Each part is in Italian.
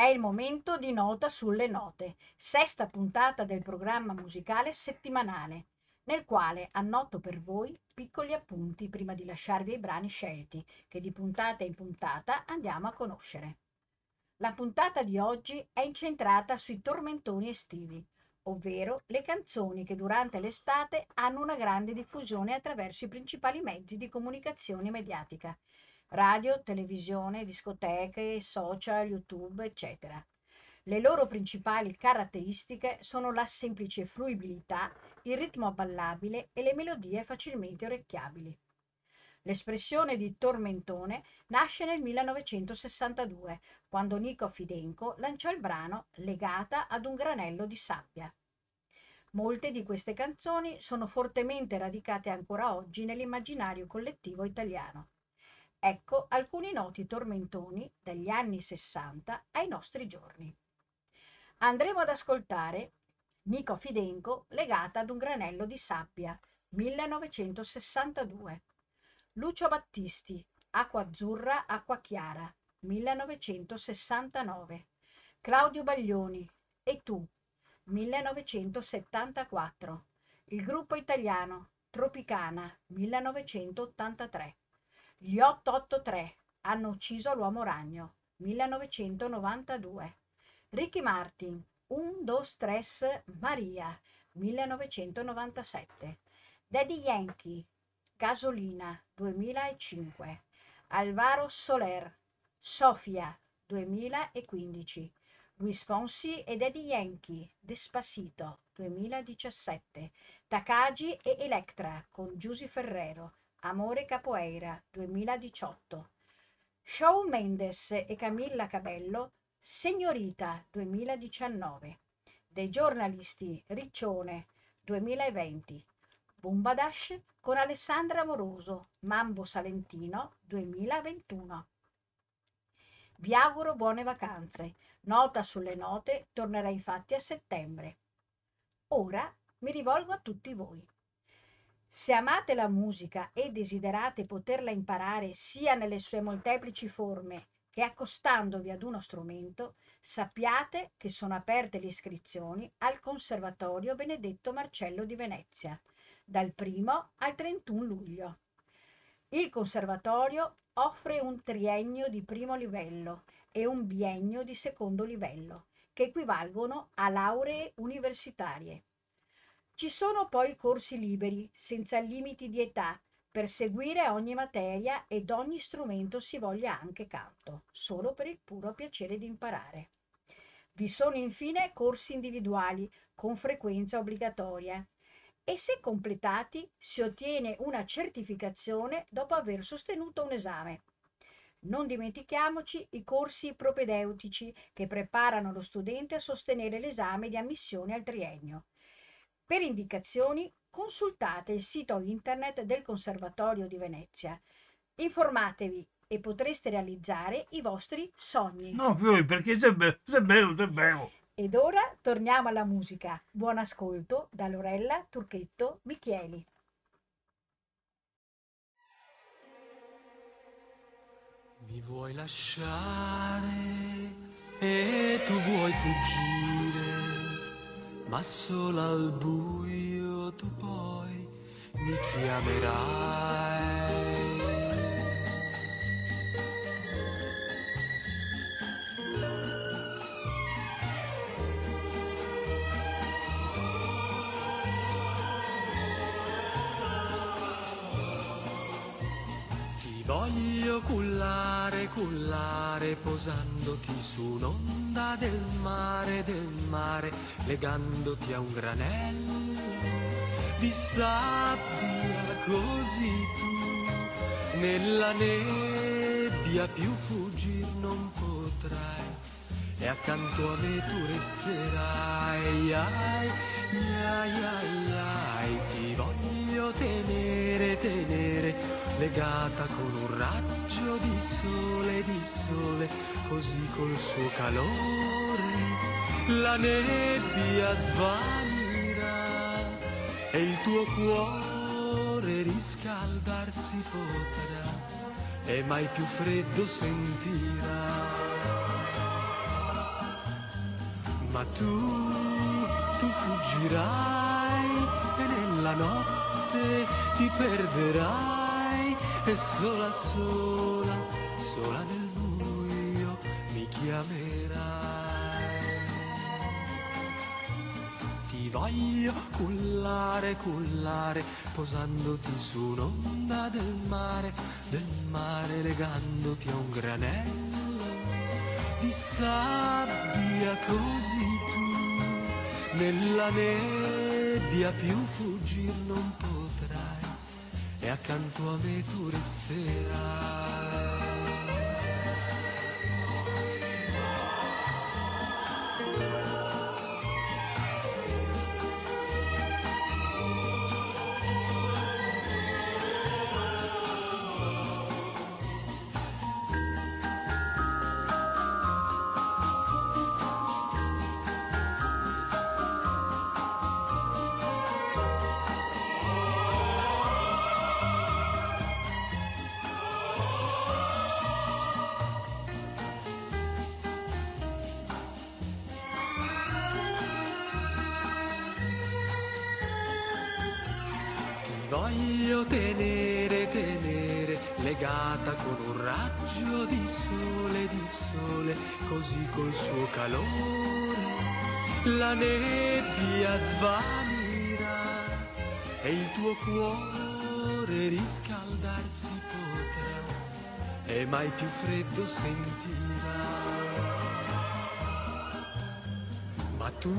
È il momento di Nota sulle Note, sesta puntata del programma musicale settimanale, nel quale annoto per voi piccoli appunti prima di lasciarvi i brani scelti, che di puntata in puntata andiamo a conoscere. La puntata di oggi è incentrata sui tormentoni estivi, ovvero le canzoni che durante l'estate hanno una grande diffusione attraverso i principali mezzi di comunicazione mediatica radio, televisione, discoteche, social, YouTube, eccetera. Le loro principali caratteristiche sono la semplice fruibilità, il ritmo ballabile e le melodie facilmente orecchiabili. L'espressione di tormentone nasce nel 1962, quando Nico Fidenco lanciò il brano Legata ad un granello di sabbia. Molte di queste canzoni sono fortemente radicate ancora oggi nell'immaginario collettivo italiano. Ecco alcuni noti tormentoni dagli anni 60 ai nostri giorni. Andremo ad ascoltare Nico Fidenco legata ad un granello di sabbia, 1962. Lucio Battisti, Acqua azzurra, acqua chiara, 1969. Claudio Baglioni, E tu, 1974. Il gruppo italiano Tropicana, 1983. Gli 883 hanno ucciso l'uomo ragno, 1992. Ricky Martin, Un, dos, tres, Maria, 1997. Daddy Yankee, Gasolina, 2005. Alvaro Soler, Sofia, 2015. Luis Fonsi e Daddy Yankee, Despacito, 2017. Takagi e Electra con Giusy Ferrero, Amore Capoeira 2018. Shawn Mendes e Camilla Cabello Signorita 2019. Dei giornalisti Riccione 2020. Bumbadash con Alessandra Amoroso Mambo Salentino 2021. Vi auguro buone vacanze. Nota sulle note tornerà infatti a settembre. Ora mi rivolgo a tutti voi. Se amate la musica e desiderate poterla imparare sia nelle sue molteplici forme che accostandovi ad uno strumento, sappiate che sono aperte le iscrizioni al Conservatorio Benedetto Marcello di Venezia, dal 1 al 31 luglio. Il Conservatorio offre un triennio di primo livello e un biennio di secondo livello, che equivalgono a lauree universitarie. Ci sono poi corsi liberi, senza limiti di età, per seguire ogni materia ed ogni strumento si voglia anche canto, solo per il puro piacere di imparare. Vi sono infine corsi individuali con frequenza obbligatoria e se completati si ottiene una certificazione dopo aver sostenuto un esame. Non dimentichiamoci i corsi propedeutici che preparano lo studente a sostenere l'esame di ammissione al triennio. Per indicazioni consultate il sito internet del Conservatorio di Venezia. Informatevi e potreste realizzare i vostri sogni. No, poi perché sei bello, sei bello, sei bello. Ed ora torniamo alla musica. Buon ascolto da Lorella Turchetto Michieli. Mi vuoi lasciare e tu vuoi fuggire ma solo al buio tu poi mi chiamerai. Cullare, cullare, posandoti su un'onda del mare, del mare, legandoti a un granello di sabbia così tu. Nella nebbia più fuggir non potrai e accanto a me tu resterai. Ai, ai, ai, ai, ti voglio tenere, tenere legata con un raggio di sole, di sole così col suo calore la nebbia svanirà e il tuo cuore riscaldarsi potrà e mai più freddo sentirà. Ma tu, tu fuggirai e nella notte ti perderai e sola, sola, sola nel buio mi chiamerai. Ti voglio cullare, cullare, posandoti su un'onda del mare, del mare legandoti a un granello di sabbia così tu nella nebbia più fuggir non potrai accanto a me tu resterai. Voglio tenere, tenere, legata con un raggio di sole, di sole, così col suo calore la nebbia svanirà e il tuo cuore riscaldarsi potrà e mai più freddo sentirà. Ma tu,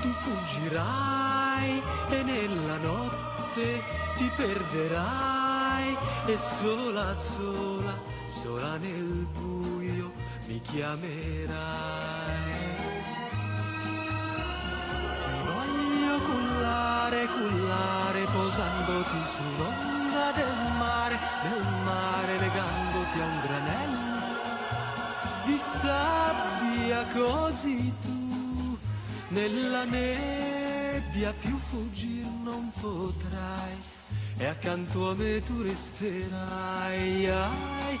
tu fuggirai e nella notte ti perderai e sola, sola, sola nel buio mi chiamerai. Ti voglio cullare, cullare, posandoti sull'onda del mare, del mare, legandoti a un granello di sabbia così tu nella nebbia più fuggir non potrai e accanto a me tu resterai. Ai,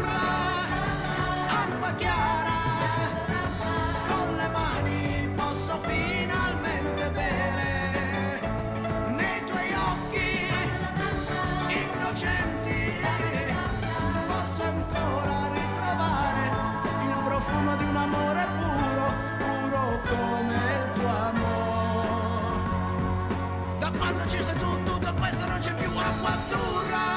come il tuo amore. Da quando ci sei tu, tutto questo non c'è più acqua azzurra.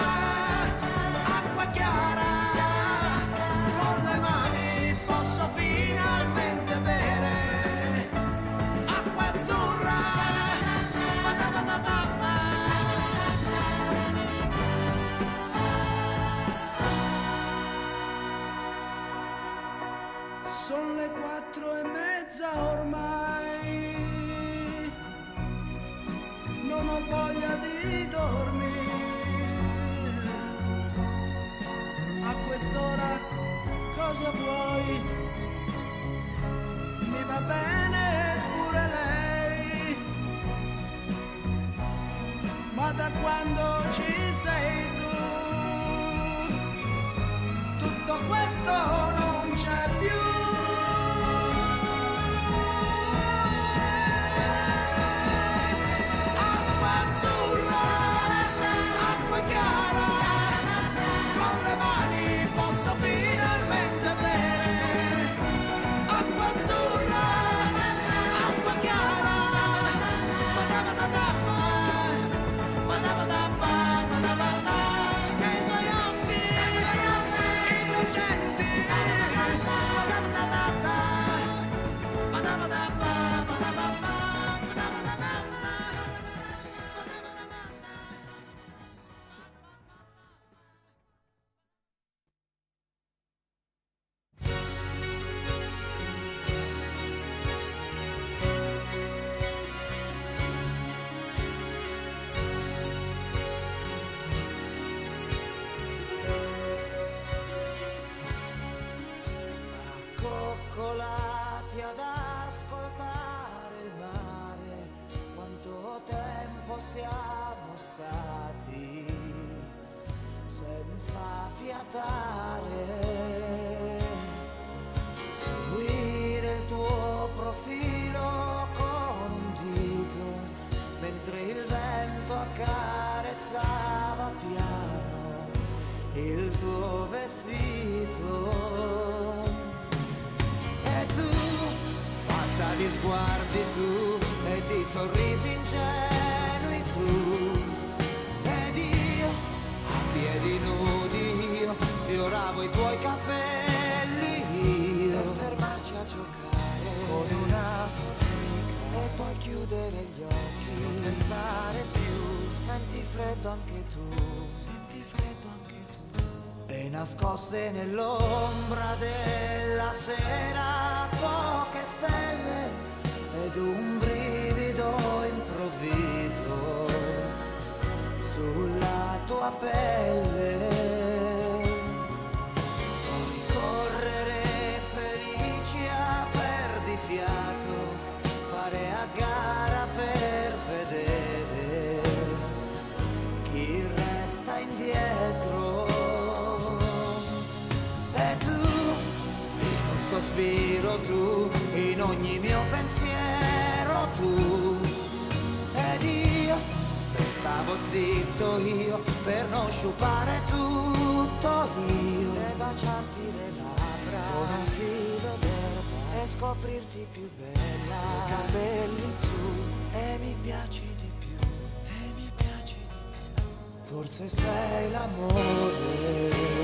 nell'ombra della sera poche stelle ed un brivido improvviso sulla tua pelle. scritto io per non sciupare tutto io. E baciarti le labbra. Con un filo d'erba e scoprirti più bella. I capelli in su e mi piaci di più. E mi piaci di più. Forse sei l'amore.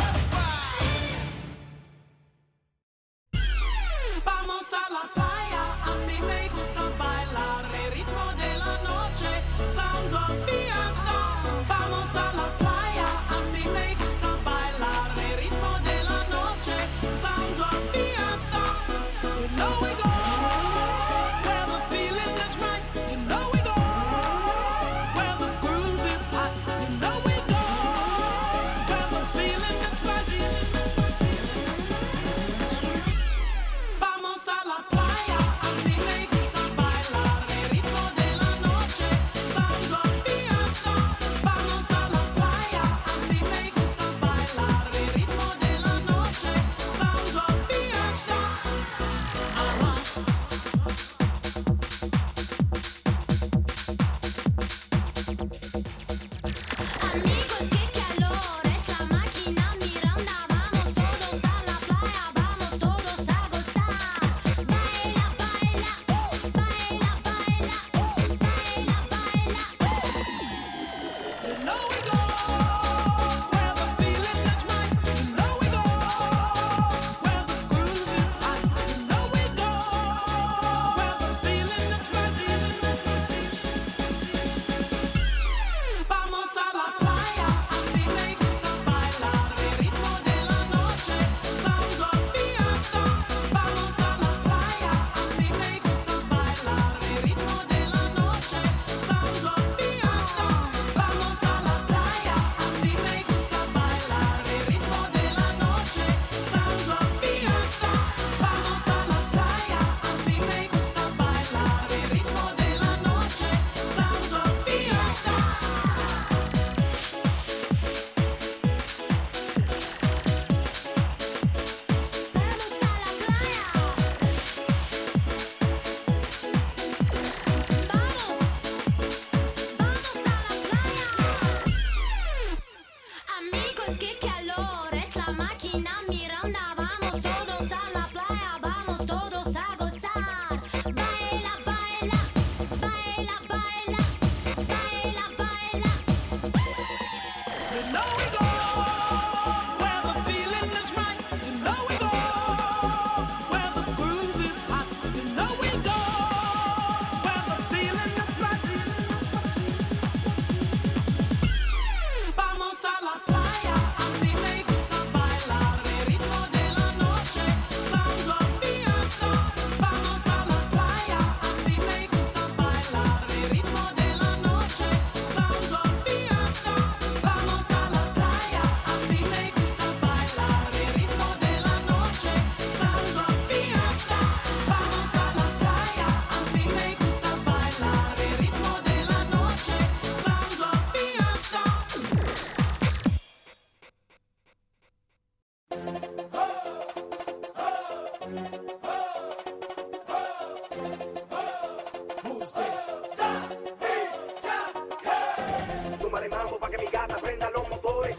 Súmale mambo para que mi gata prenda los motores.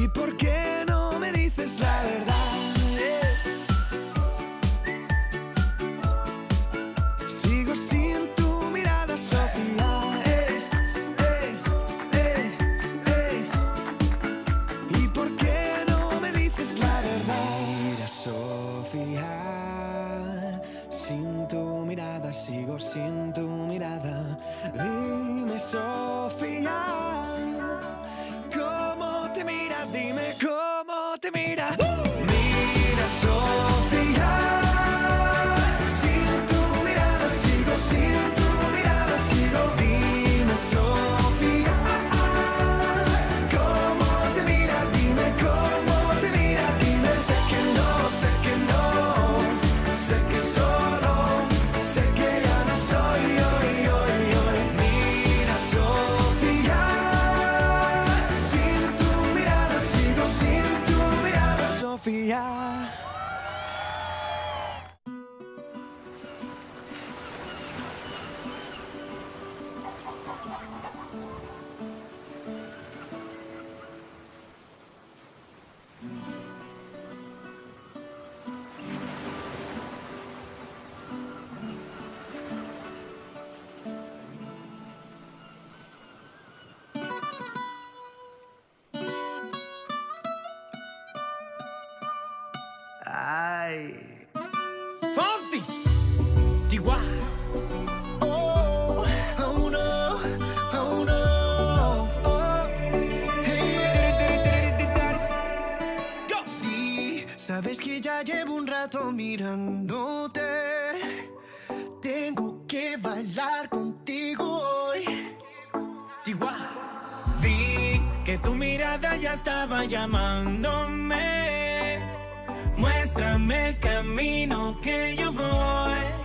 ¿Y por qué Ya llevo un rato mirándote. Tengo que bailar contigo hoy. Vi que tu mirada ya estaba llamándome. Muéstrame el camino que yo voy.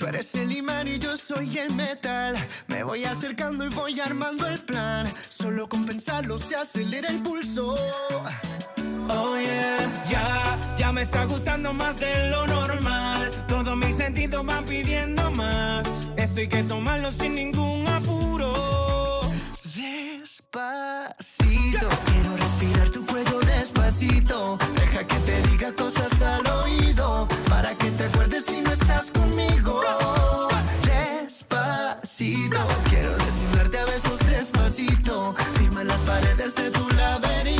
Tú, tú eres el imán y yo soy el metal. Me voy acercando y voy armando el plan. Solo con pensarlo se acelera el pulso. Oh yeah, ya, ya me está gustando más de lo normal. Todos mis sentidos van pidiendo más. Esto hay que tomarlo sin ningún apuro. Despacito, quiero respirar tu cuello despacito. Deja que te diga cosas al oído. Para que te acuerdes si no estás conmigo. Quiero desnudarte a besos despacito. Firma las paredes de tu laberinto.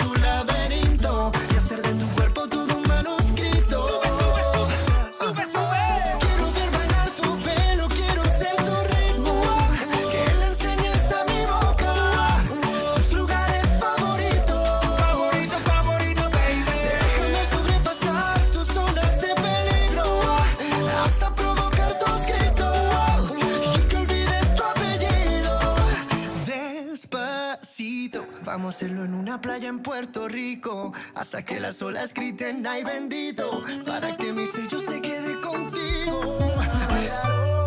hacerlo en una playa en Puerto Rico hasta que las olas griten ay bendito para que mi sello se quede contigo.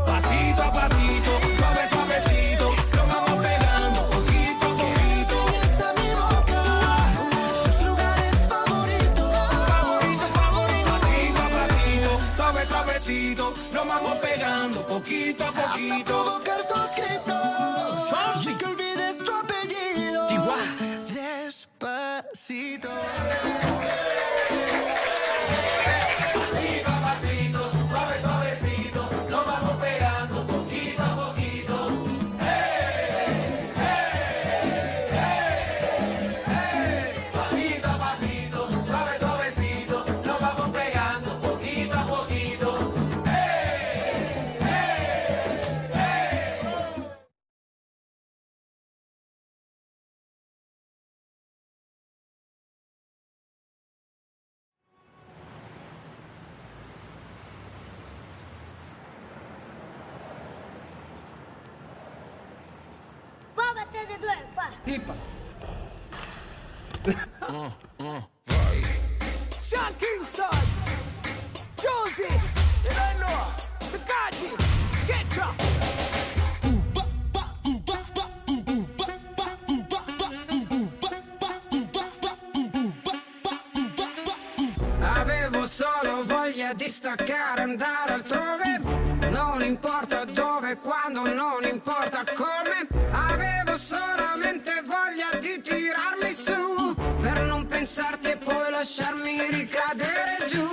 Pasito a pasito, suave, suavecito. Nos vamos pegando poquito a poquito. A mi boca tus lugares favoritos. Favorito, favorito. Pasito a pasito, suave, suavecito. Nos vamos pegando poquito a poquito. Due, fa! Sean Kingston, Josie, Eleno, Takaji, Getcha. Avevo solo voglia di staccare, andare altrove. Non importa dove, quando, non importa come. Lasciarmi ricadere giù.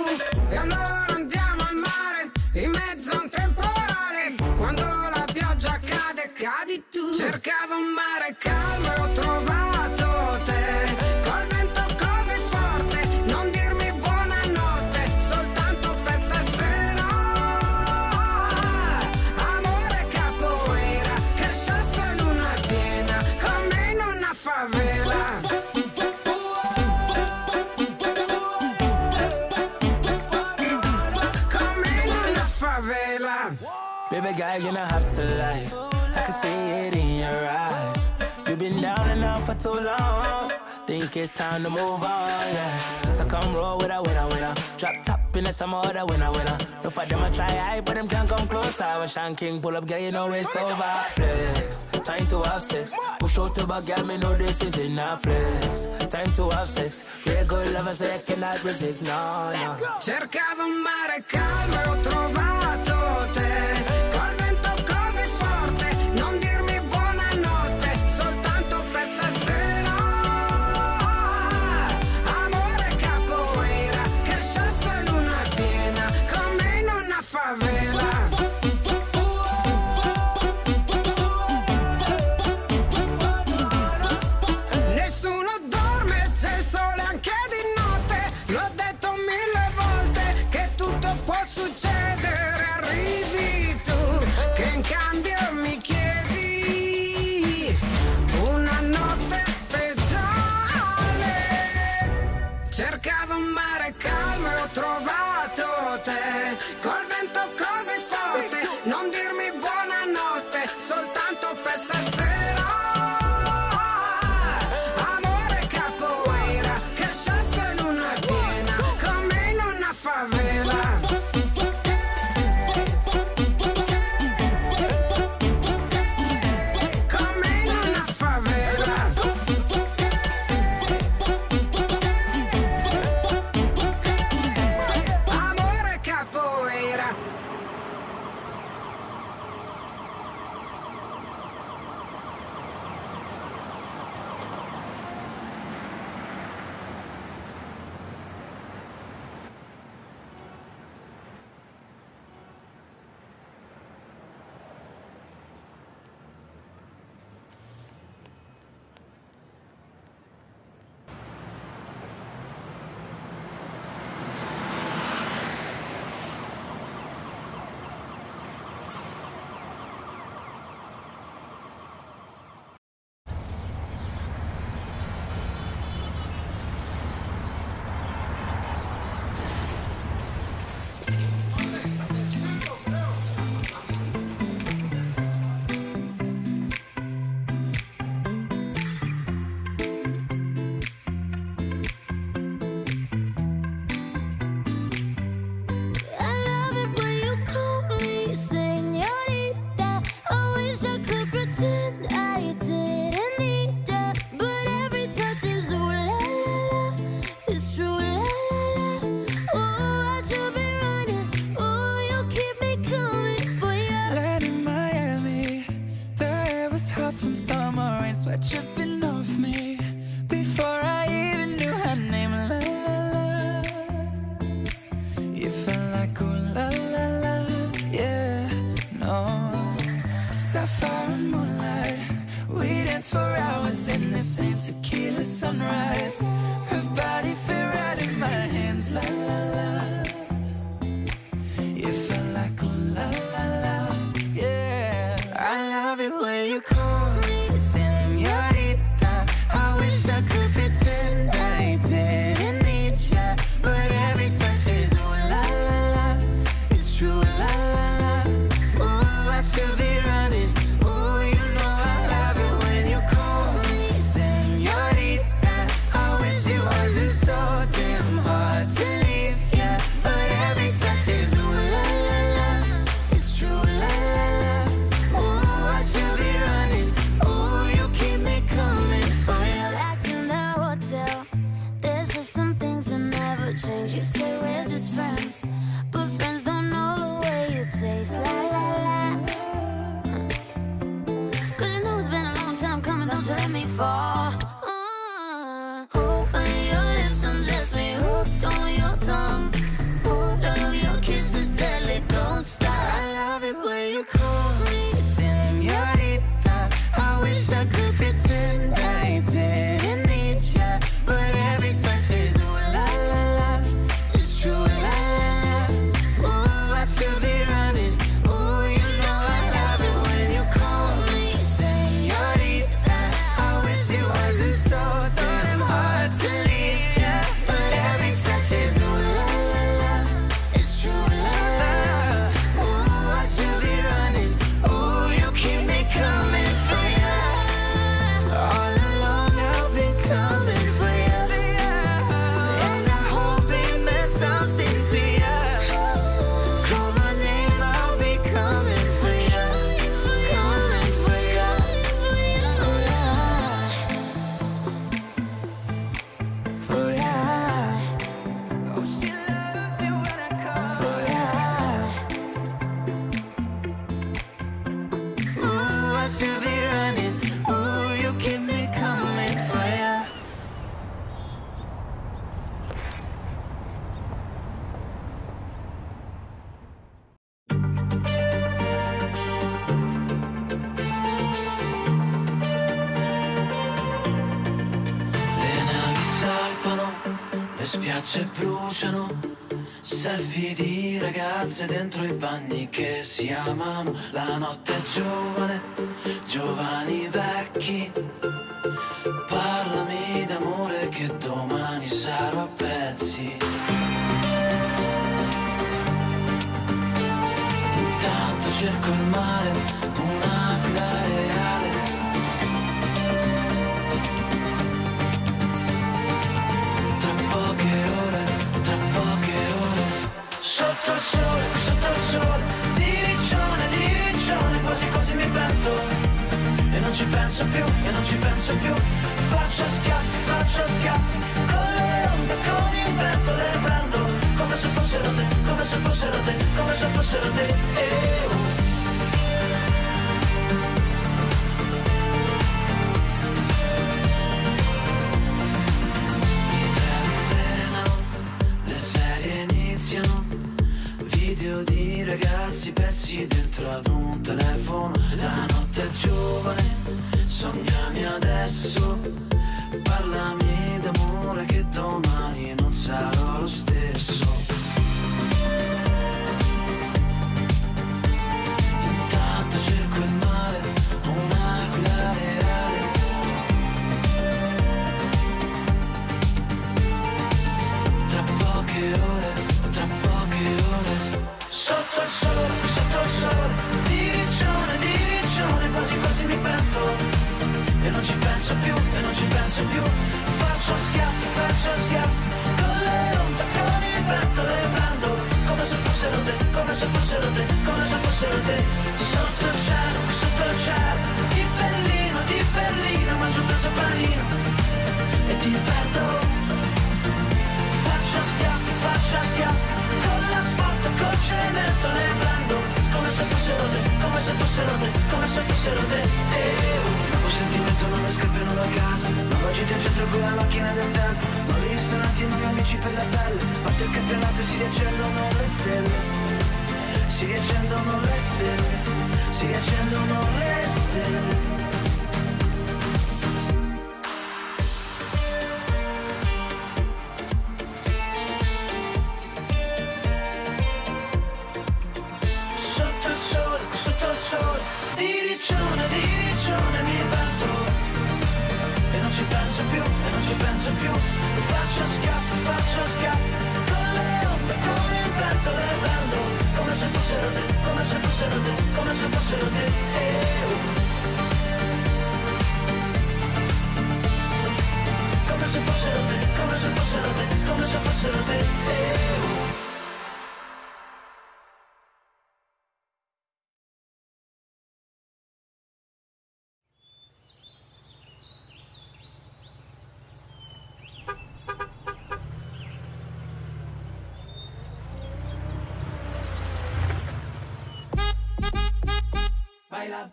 think it's time to move on, yeah. So come roll with a winner, winner. Drop top in the summer, other winner, winner. No fight them, I try high, but them can't come close. I was king. pull up, girl, you know it's over. Flex, time to have sex. Push out to but girl, me know this is enough. Flex, time to have sex. Real good lover, so you cannot resist, no, no. Cercavo un mare calmo. Spiagge bruciano, selfie di ragazze dentro i bagni che si amano. La notte è giovane, giovani vecchi. Parlami d'amore che domani sarò a pezzi. Intanto cerco il mare, non ci penso più, e non ci penso più. Faccio schiaffi, faccio schiaffi, con le onde, con il vento le prendo. Come se fossero te, come se fossero te, come se fossero te. Eh, oh. Di ragazzi pezzi dentro ad un telefono La notte è giovane, sognami adesso. Parlami d'amore che domani non sarò lo stesso non ci penso più, e non ci penso più. Faccio schiaffi, faccio schiaffi. Con le onde, con il vento le prendo. Come se fossero te, come se fossero te Come se fossero te. Sotto il cielo, sotto il cielo. Di Berlino, di Berlino Mangio un peso panino. E ti perdo Faccio schiaffi, faccio schiaffi. Con l'asfalto, col cemento le prendo. Come se fossero te, come se fossero te Come se fossero te sentimento, nuove scarpe, nuova casa. Nuova città in centro con la macchina del tempo. Nuovi ristoranti, nuovi amici per la pelle. Parte il campionato e si riaccendono le stelle. Si riaccendono le stelle. Si riaccendono le stelle Baila.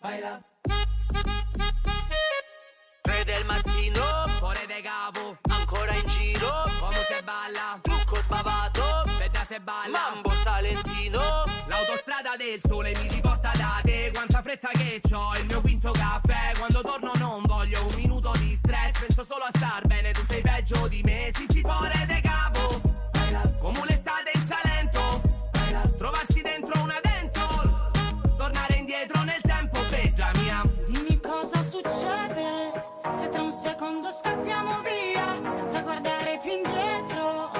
Baila. Tre del mattino, fuori de capo, ancora in giro, come se balla, trucco spavato, veda se balla, mambo salentino, l'autostrada del sole mi riporta da te, quanta fretta che c'ho, il mio quinto caffè, quando torno non voglio un minuto di stress, penso solo a star bene, tu sei peggio di me, si fuori de capo, come un'estate in Salento, trovarsi dentro una dancehall, tornare indietro nel tempo, peggia mia. Dimmi cosa succede se tra un secondo scappiamo via senza guardare più indietro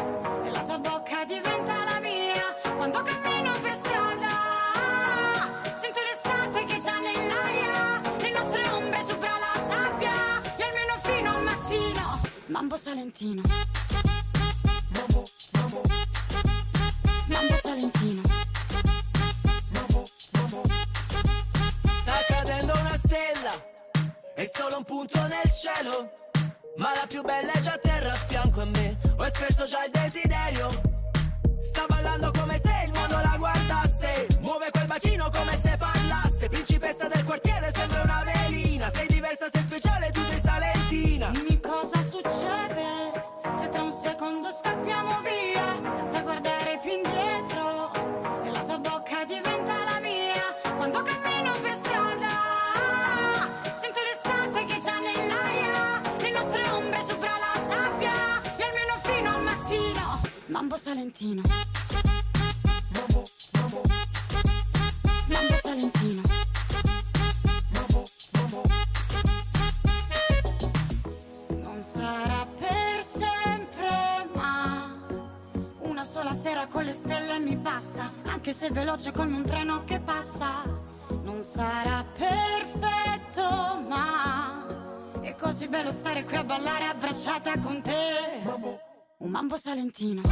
e la tua bocca diventa la mia quando cammino per strada. Sento l'estate che già nell'aria, le nostre ombre sopra la sabbia e almeno fino al mattino. Mambo Salentino. Mambo Salentino. È solo un punto nel cielo. Ma la più bella è già a terra a fianco a me. Ho espresso già il desiderio. Sta ballando come se il mondo la guardasse. Muove quel bacino come se parlasse. Principessa del quartiere, sembra una velina. Sei diversa, sei speciale, tu sei salentina. Salentino. Mambo salentino. Non sarà per sempre, ma una sola sera con le stelle mi basta, anche se veloce come un treno che passa. Non sarà perfetto, ma è così bello stare qui a ballare abbracciata con te. Un mambo salentino.